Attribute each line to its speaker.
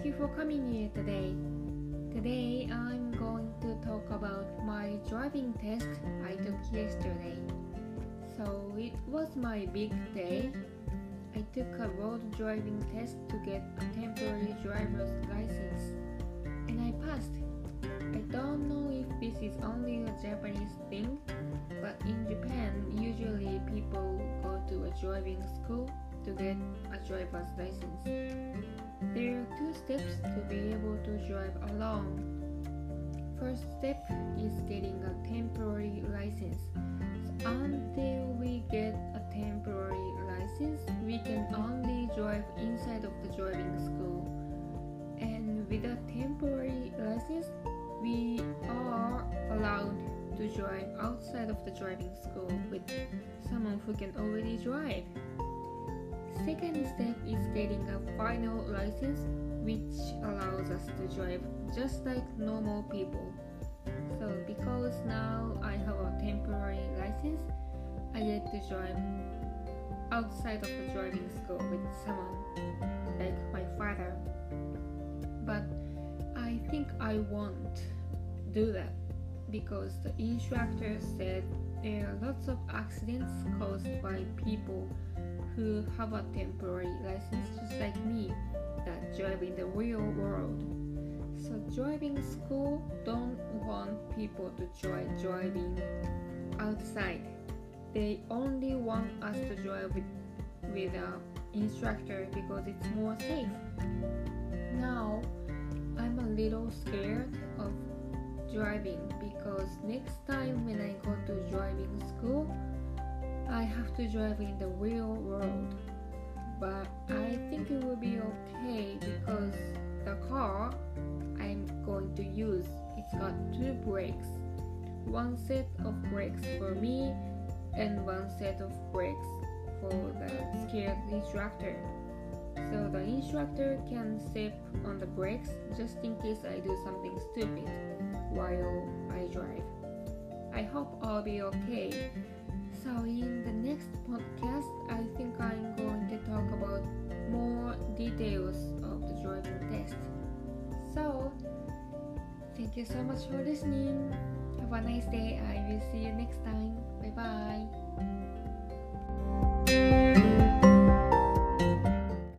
Speaker 1: for coming here today. Today I'm going to talk about my driving test I took yesterday. So it was my big day. I took a road driving test to get a temporary driver's license and I passed. I don't know if this is only a Japanese thing, but in Japan usually people go to a driving school to get a driver's license. Steps to be able to drive alone. First step is getting a temporary license. So until we get a temporary license, we can only drive inside of the driving school. And with a temporary license, we are allowed to drive outside of the driving school with someone who can already drive. Second step final license which allows us to drive just like normal people. So because now I have a temporary license, I get to drive outside of the driving school with someone like my father. But I think I won't do that because the instructor said there are lots of accidents caused by people who have a temporary license me in the real world. So driving school don't want people to try driving outside. They only want us to drive with, with an instructor because it's more safe. Now I'm a little scared of driving because next time when I go to driving school I have to drive in the real world. But I think it will be okay because the car I'm going to use it's got two brakes. One set of brakes for me and one set of brakes for the scared instructor. So the instructor can step on the brakes just in case I do something stupid while I drive. I hope I'll be okay so, in the next podcast, I think I'm going to talk details of the driving test. So, thank you so much for listening. Have a nice day. I will see you next time.